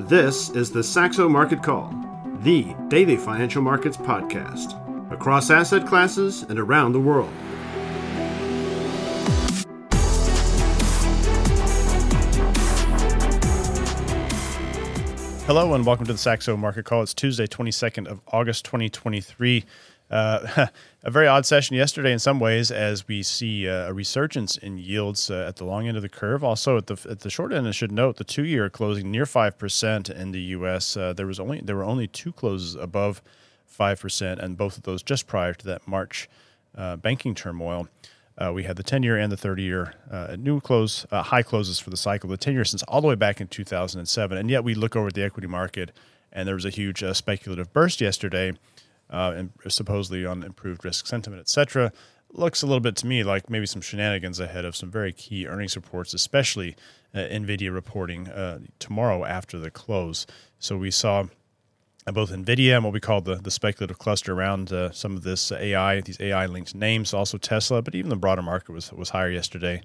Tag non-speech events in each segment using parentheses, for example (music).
This is the Saxo Market Call, the daily financial markets podcast, across asset classes and around the world. Hello and welcome to the Saxo Market Call. It's Tuesday, 22nd of August, 2023. Uh, (laughs) a very odd session yesterday in some ways, as we see a resurgence in yields uh, at the long end of the curve. Also at the at the short end, I should note the two year closing near five percent in the U.S. Uh, there was only there were only two closes above five percent, and both of those just prior to that March banking turmoil. Uh, we had the 10 year and the 30 year uh, new close, uh, high closes for the cycle. The 10 year since all the way back in 2007. And yet we look over at the equity market and there was a huge speculative burst yesterday, uh, and supposedly on improved risk sentiment, et cetera. Looks a little bit to me like maybe some shenanigans ahead of some very key earnings reports, especially uh, NVIDIA reporting tomorrow after the close. So we saw both NVIDIA and what we call the, the speculative cluster around uh, some of this AI, these AI linked names, also Tesla, but even the broader market was, was higher yesterday.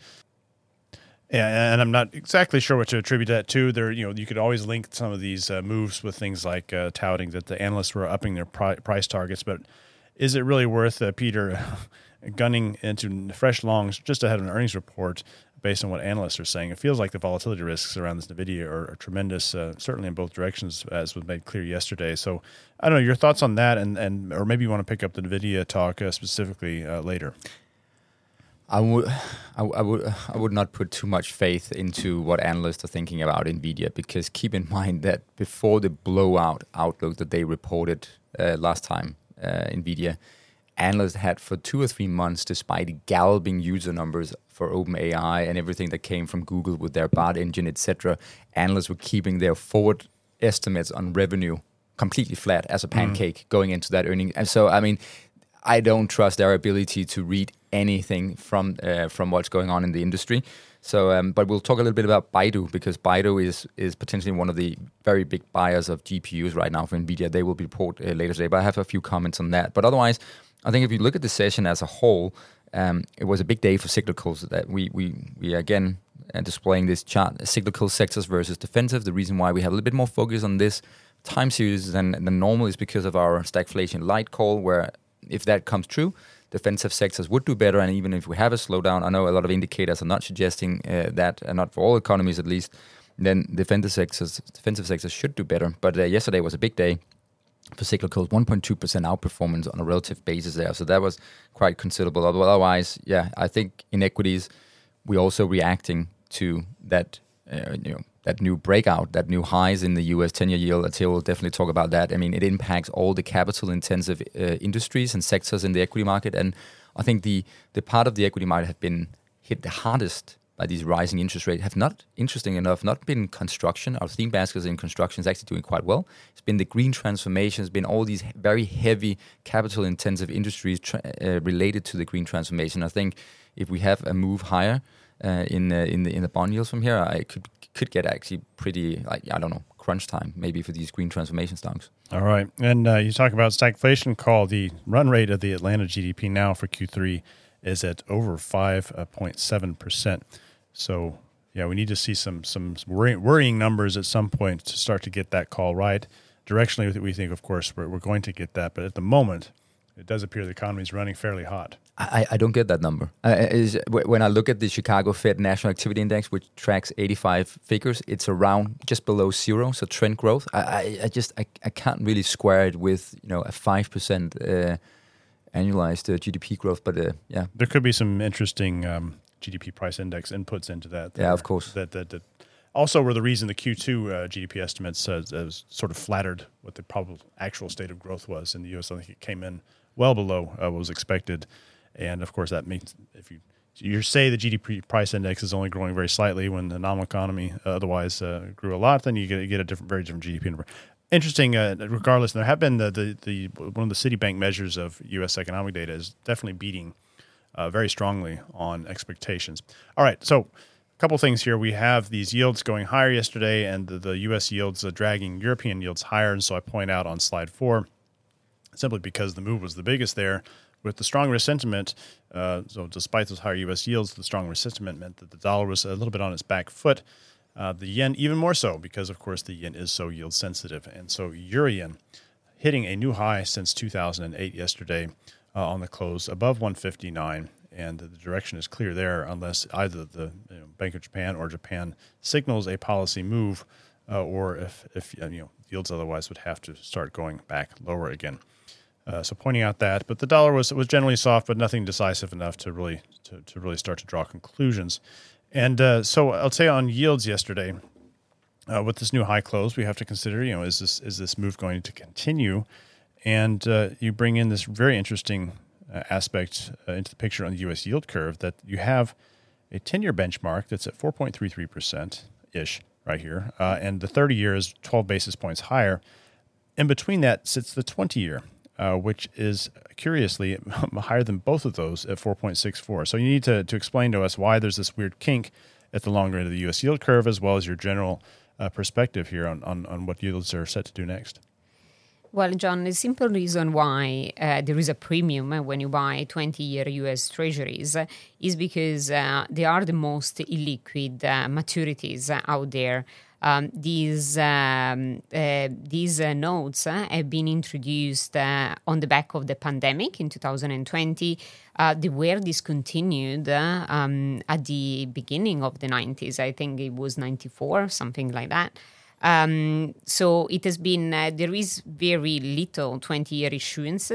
Yeah, and I'm not exactly sure what to attribute that to. There, you know, you could always link some of these uh, moves with things like uh, touting that the analysts were upping their pri- price targets. But is it really worth uh, Peter (laughs) gunning into fresh longs just ahead of an earnings report based on what analysts are saying. It feels like the volatility risks around this NVIDIA are, are tremendous, uh, certainly in both directions, as was made clear yesterday. So I don't know your thoughts on that, and, and or maybe you want to pick up the NVIDIA talk uh, specifically uh, later. I would, I, I, would, I would not put too much faith into what analysts are thinking about Nvidia because keep in (laughs) mind that before the blowout outlook that they reported uh, last time, uh, Nvidia analysts had for two or three months, despite galloping user numbers for OpenAI and everything that came from Google with their Bard engine, etc., analysts were keeping their forward estimates on revenue completely flat as a mm. pancake mm. going into that earning. And so, I mean, I don't trust their ability to read anything from uh, from what's going on in the industry. So, um, but we'll talk a little bit about Baidu because Baidu is is potentially one of the very big buyers of GPUs right now for Nvidia. They will report uh, later today, but I have a few comments on that. But otherwise, I think if you look at the session as a whole, um, it was a big day for cyclicals. That we we we again uh, displaying this chart: cyclical sectors versus defensive. The reason why we have a little bit more focus on this time series than than normal is because of our stagflation light call, where if that comes true, defensive sectors would do better. And even if we have a slowdown, I know a lot of indicators are not suggesting uh, that, and not for all economies at least. Then defensive sectors, defensive sectors should do better. But uh, yesterday was a big day for cyclicals, 1.2% outperformance on a relative basis there. So that was quite considerable. Otherwise, yeah, I think in equities, we're also reacting to that, uh, you know, that new breakout, that new highs in the U.S. 10-year yield. Althea will definitely talk about that. I mean, it impacts all the capital-intensive uh, industries and sectors in the equity market, and I think the the part of the equity market have been hit the hardest by these rising interest rates have not, interesting enough, not been construction. Our theme baskets in construction is actually doing quite well. It's been the green transformation. It's been all these very heavy capital intensive industries tra- uh, related to the green transformation. I think if we have a move higher uh, in uh, in the in the bond yields from here, I could could get actually pretty like I don't know crunch time maybe for these green transformation stocks. All right, and uh, you talk about stagflation. Call the run rate of the Atlanta GDP now for Q3 is at over five point seven percent. So yeah, we need to see some some worrying numbers at some point to start to get that call right. Directionally, we think, of course, we're, we're going to get that, but at the moment, it does appear the economy is running fairly hot. I, I don't get that number. Uh, is, when I look at the Chicago Fed National Activity Index, which tracks 85 figures, it's around just below zero, so trend growth. I, I, I just I, I can't really square it with you know a five percent uh, annualized uh, GDP growth. But uh, yeah, there could be some interesting um, GDP price index inputs into that. Yeah, of course. That, that, that also were the reason the Q2 uh, GDP estimates uh, sort of flattered what the probable actual state of growth was in the U.S. I think it came in well below uh, what was expected, and of course that means if you you say the GDP price index is only growing very slightly when the nominal economy otherwise uh, grew a lot, then you get, get a different, very different GDP number. Interesting. Uh, regardless, there have been the, the, the one of the Citibank measures of U.S. economic data is definitely beating uh, very strongly on expectations. All right, so a couple things here. We have these yields going higher yesterday, and the, the U.S. yields are dragging European yields higher. And so I point out on slide four, simply because the move was the biggest there. With the strong sentiment, uh, so despite those higher U.S. yields, the strong sentiment meant that the dollar was a little bit on its back foot. Uh, the yen even more so because, of course, the yen is so yield sensitive, and so euro yen hitting a new high since 2008 yesterday uh, on the close above 159 and the direction is clear there unless either the you know, Bank of Japan or Japan signals a policy move uh, or if, if you know yields otherwise would have to start going back lower again. Uh, so pointing out that, but the dollar was was generally soft, but nothing decisive enough to really to, to really start to draw conclusions. And uh, so I'll say on yields yesterday, uh, with this new high close, we have to consider, you know, is this is this move going to continue? And uh, you bring in this very interesting uh, aspect uh, into the picture on the U.S. yield curve that you have a 10-year benchmark that's at 4.33 percent ish right here, and the 30-year is 12 basis points higher. In between that sits the 20-year, uh, which is curiously (laughs) higher than both of those at 4.64. So you need to, to explain to us why there's this weird kink at the longer end of the U.S. yield curve, as well as your general uh, perspective here on, on, on what yields are set to do next. Well, John, the simple reason why uh, there is a premium when you buy 20 year US treasuries is because uh, they are the most illiquid uh, maturities out there. Um, these um, uh, these uh, notes uh, have been introduced uh, on the back of the pandemic in 2020. Uh, they were discontinued uh, um, at the beginning of the 90s. I think it was 94, something like that. Um, so it has been there is very little 20 year issuance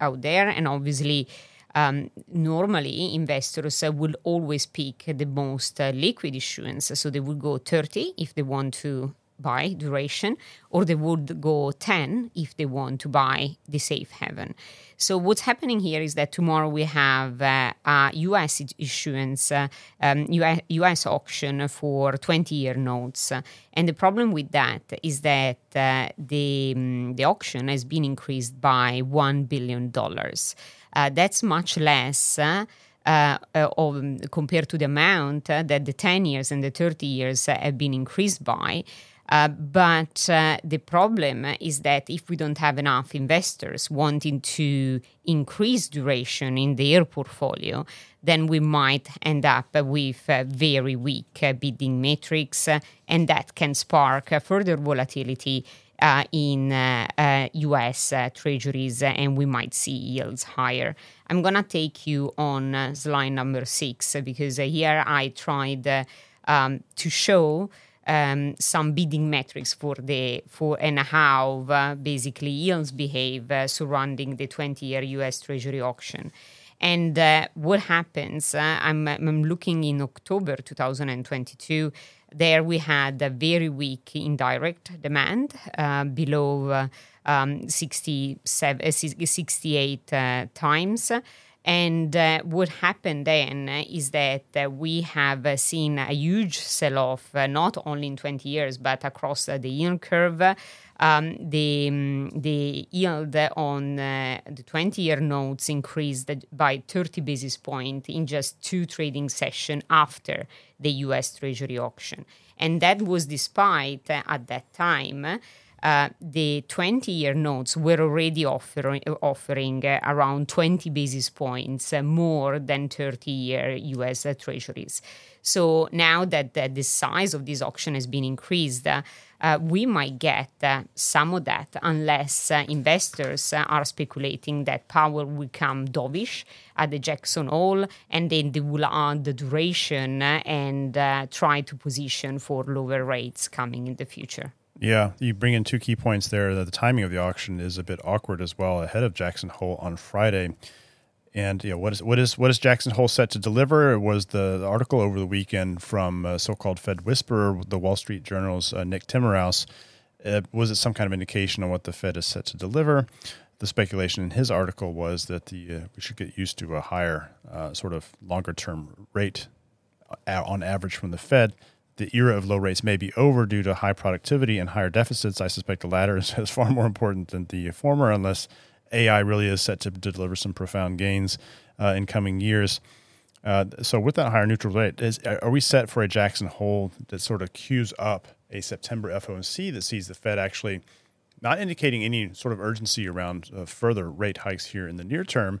out there, and obviously um, normally investors will always pick the most uh, liquid issuance. So they would go 30 if they want to buy duration, or they would go 10 if they want to buy the safe haven. So what's happening here is that tomorrow we have uh, a US issuance, uh, um, US, US, auction for 20-year notes, and the problem with that is that uh, the um, the auction has been increased by one billion dollars. That's much less. Uh, uh, of, compared to the amount that the 10 years and the 30 years have been increased by. Uh, but uh, the problem is that if we don't have enough investors wanting to increase duration in their portfolio, then we might end up with uh, very weak bidding metrics, and that can spark further volatility uh, in uh, US uh, treasuries, and we might see yields higher. I'm going to take you on slide number six because here I tried um, to show. Um, some bidding metrics for the for and how uh, basically yields behave uh, surrounding the 20-year U.S. Treasury auction. And uh, what happens? I'm, I'm looking in October 2022 there we had a very weak indirect demand uh, below uh, um, 67, uh, 68 uh, times. And uh, what happened then is that uh, we have uh, seen a huge sell off, uh, not only in 20 years, but across the yield curve. Um, the, um, the yield on the 20 year notes increased by 30 basis points in just two trading sessions after the US Treasury auction. And that was despite, at that time, uh, the 20 year notes were already offering, offering uh, around 20 basis points uh, more than 30 year US treasuries. So now that the size of this auction has been increased, uh, we might get uh, some of that unless uh, investors are speculating that Powell will come dovish at the Jackson Hole and then they will add the duration and try to position for lower rates coming in the future. Yeah, you bring in two key points there. That the timing of the auction is a bit awkward as well, ahead of Jackson Hole on Friday. And you know what is what is what is Jackson Hole set to deliver? It was the, the article over the weekend from uh, so-called Fed whisperer, the Wall Street Journal's uh, Nick Timiraos. Uh, was it some kind of indication on what the Fed is set to deliver? The speculation in his article was that the uh, we should get used to a higher uh, sort of longer-term rate on average from the Fed the era of low rates may be over due to high productivity and higher deficits. I suspect the latter is, (laughs) is far more important than the former, unless AI really is set to, deliver some profound gains uh, in coming years. Uh, so, with that higher neutral rate, is, are we set for a Jackson Hole that sort of cues up a September FOMC that sees the Fed actually not indicating any sort of urgency around uh, further rate hikes here in the near term,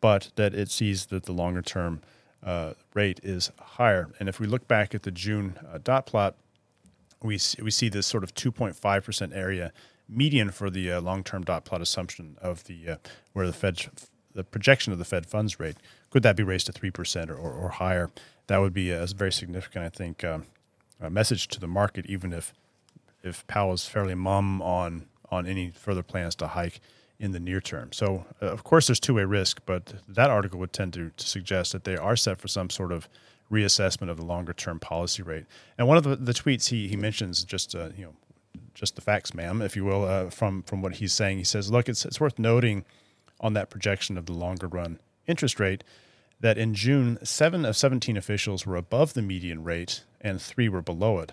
but that it sees that the longer term uh, rate is higher. And if we look back at the June uh, dot plot, we see, we see this sort of 2.5 percent area median for the uh, long-term dot plot assumption of the uh, where the Fed the projection of the Fed funds rate could that be raised to three percent or, or, higher? That would be a very significant, I think, um, message to the market, even if if Powell is fairly mum on on any further plans to hike in the near term. So, uh, of course, there's two way risk, but that article would tend to, to suggest that they are set for some sort of reassessment of the longer term policy rate. And one of the, the tweets he, he mentions just uh, you know just the facts, ma'am, if you will, uh, from from what he's saying. He says, look, it's it's worth noting on that projection of the longer run interest rate that in June, seven of 17 officials were above the median rate and three were below it,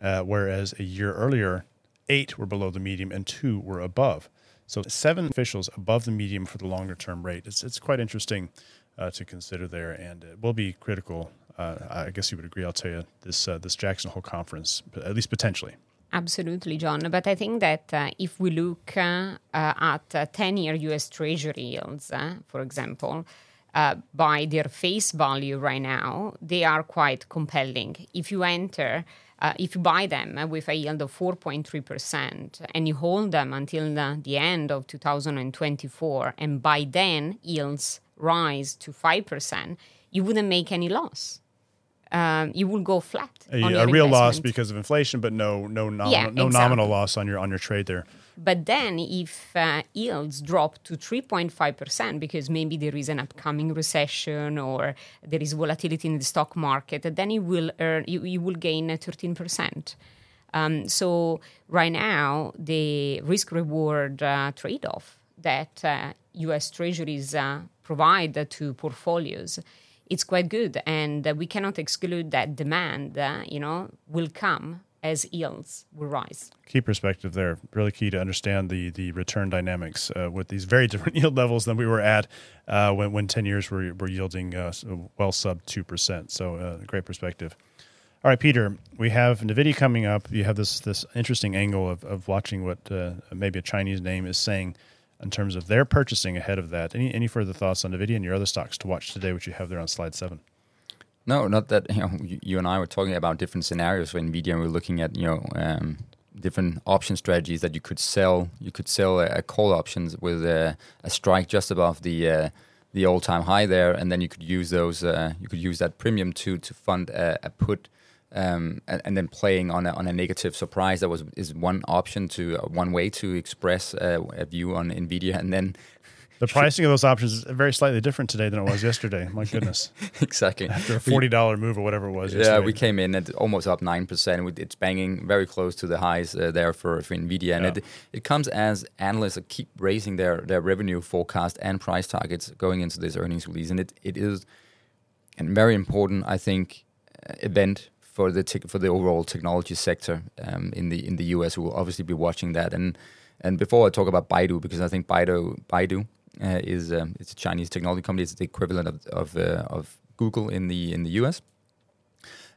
uh, whereas a year earlier, eight were below the median and two were above. So seven officials above the median for the longer term rate. It's, it's quite interesting uh, to consider there, and it will be critical. Uh, I guess you would agree. I'll tell you this uh, this Jackson Hole conference, at least potentially. Absolutely, John. But I think that uh, if we look uh, uh, at 10 year US Treasury yields, for example, by their face value right now, they are quite compelling. If you enter uh, if you buy them with a yield of 4.3% and you hold them until the, the end of 2024, and by then yields rise to 5%, you wouldn't make any loss. Um, you will go flat. A, a real loss because of inflation, but no no nominal, yeah, no exactly. nominal loss on your on your trade there. But then, if uh, yields drop to 3.5%, because maybe there is an upcoming recession or there is volatility in the stock market, then you will earn, you, you will gain 13%. Um, so right now, the risk reward uh, trade off that uh, U.S. Treasuries uh, provide to portfolios it's quite good, and we cannot exclude that demand. Uh, you know, will come as yields will rise. Key perspective there. Really key to understand the the return dynamics uh, with these very (laughs) different yield levels than we were at uh, when when ten years were were yielding uh, well sub two percent. So uh, great perspective. All right, Peter, we have Nvidia coming up. You have this this interesting angle of, of watching what uh, maybe a Chinese name is saying in terms of their purchasing ahead of that. Any any further thoughts on Nvidia and your other stocks to watch today, which you have there on slide seven? No, not that. You know, you and I were talking about different scenarios for Nvidia. And we are looking at you know um, different option strategies that you could sell. You could sell a, a call options with a, a, strike just above the uh, the all time high there, and then you could use those. Uh, you could use that premium to to fund a, a put. Um, and, and, then playing on a, on a negative surprise that was is one option to uh, one way to express uh, a view on Nvidia, and then (laughs) the pricing of those options is very slightly different today than it was yesterday. My goodness. (laughs) exactly. After a forty dollar move or whatever it was. Yeah, we came in at almost up nine percent. It's banging very close to the highs uh, there for, for Nvidia, and yeah. it it comes as analysts keep raising their their revenue forecast and price targets going into this earnings release, and it it is a very important, I think, uh, event for the te- for the overall technology sector um, in the in the US. We will obviously be watching that and. And before I talk about Baidu, because I think Baidu, Baidu uh, is um, it's a Chinese technology company. It's the equivalent of of, uh, of Google in the in the US.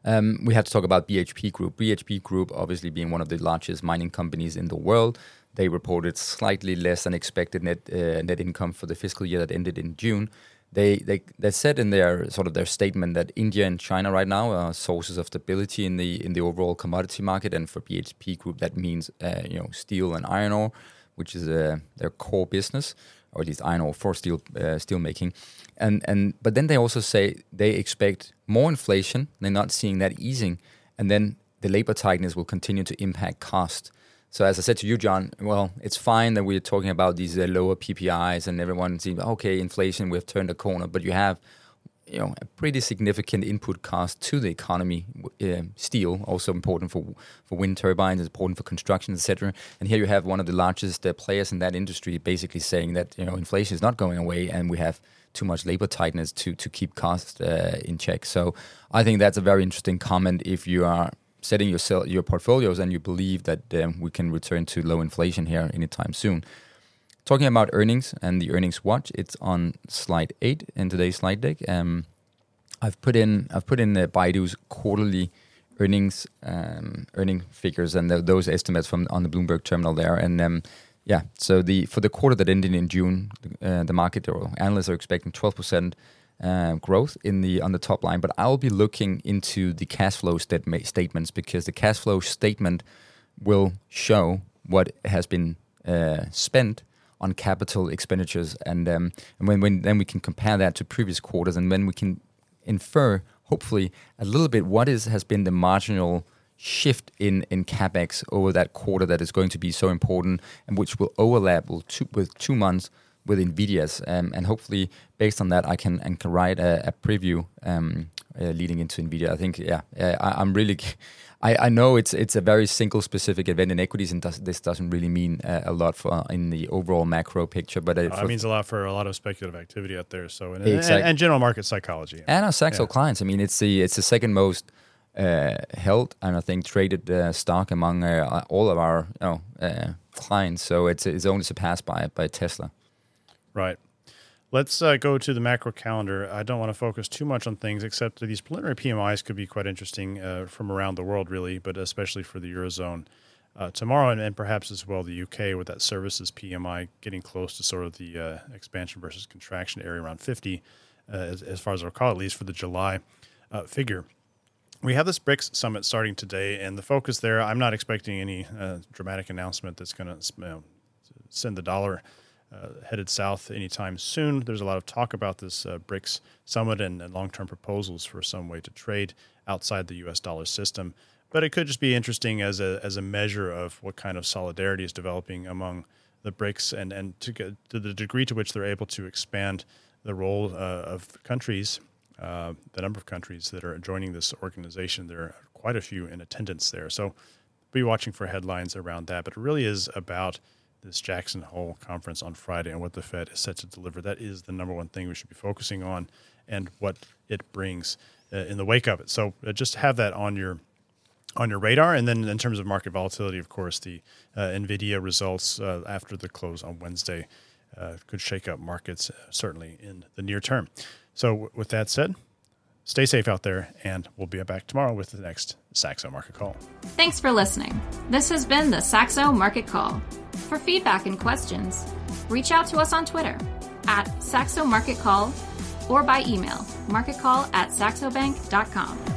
Um, we have to talk about BHP Group. BHP Group, obviously being one of the largest mining companies in the world, they reported slightly less than expected net uh, net income for the fiscal year that ended in June. They, they they said in their sort of their statement that India and China right now are sources of stability in the in the overall commodity market, and for BHP Group that means uh, you know steel and iron ore, which is uh, their core business or at least iron ore for steel uh, steel making. And and but then they also say they expect more inflation. They're not seeing that easing, and then the labor tightness will continue to impact cost. So as I said to you, John, well, it's fine that we're talking about these uh, lower PPIs and everyone seems okay, inflation, we've turned a corner, but you have you know a pretty significant input cost to the economy. Uh, steel also important for for wind turbines, important for construction, etc. And here you have one of the largest uh, players in that industry basically saying that you know inflation is not going away, and we have too much labor tightness to to keep costs uh, in check. So I think that's a very interesting comment if you are setting your sell, your portfolios and you believe that um, we can return to low inflation here anytime soon. Talking about earnings and the earnings watch, it's on slide eight in today's slide deck. Um, I've put in I've put in the Baidu's quarterly earnings um, earning figures and the, those estimates from on the Bloomberg terminal there. And um, yeah, so the for the quarter that ended in June, uh, the market or analysts are expecting 12% uh, growth in the on the top line, but I'll be looking into the cash flow stat- statements because the cash flow statement will show what has been uh, spent on capital expenditures, and um, and when, when then we can compare that to previous quarters, and then we can infer hopefully a little bit what is has been the marginal shift in in capex over that quarter that is going to be so important and which will overlap with two, with two months with Nvidia's um, and hopefully based on that I can and can write a, a preview um, uh, leading into Nvidia. I think yeah uh, I, am really (laughs) I, I know it's it's a very single specific event in equities, and does, this doesn't really mean uh, a lot for uh, in the overall macro picture. But it, it means a lot for a lot of speculative activity out there. So and, exactly. and, and general market psychology and our Saxo yeah. clients. I mean, it's the it's the second most uh, held and I think traded uh, stock among uh, all of our you know, uh, clients. So it's it's only surpassed by by Tesla. Right. Let's uh, go to the macro calendar. I don't want to focus too much on things, except that these preliminary PMIs could be quite interesting uh, from around the world, really, but especially for the eurozone. Uh, tomorrow, and, and, perhaps as well the UK, with that services PMI getting close to sort of the uh, expansion versus contraction area around 50, uh, as, as, far as I recall, at least for the July uh, figure. We have this BRICS summit starting today, and the focus there, I'm not expecting any dramatic announcement that's going to you know, send the dollar headed south anytime soon. There's a lot of talk about this uh, BRICS summit and, and long term proposals for some way to trade outside the US dollar system. But it could just be interesting as a, as a measure of what kind of solidarity is developing among the BRICS and, and to, to the degree to which they're able to expand the role uh, of countries, uh, the number of countries that are joining this organization. There are quite a few in attendance there. So be watching for headlines around that. But it really is about this Jackson Hole conference on Friday and what the Fed is set to deliver. That is the number one thing we should be focusing on and what it brings uh, in the wake of it. So uh, just have that on your on your radar. And then in terms of market volatility, of course, the uh, NVIDIA results uh, after the close on Wednesday uh, could shake up markets uh, certainly in the near term. So w- with that said, stay safe out there, and we'll be back tomorrow with the next Saxo Market Call. Thanks for listening. This has been the Saxo Market Call. For feedback and questions, reach out to us on Twitter at Saxo Market Call or by email marketcall at saxobank.com.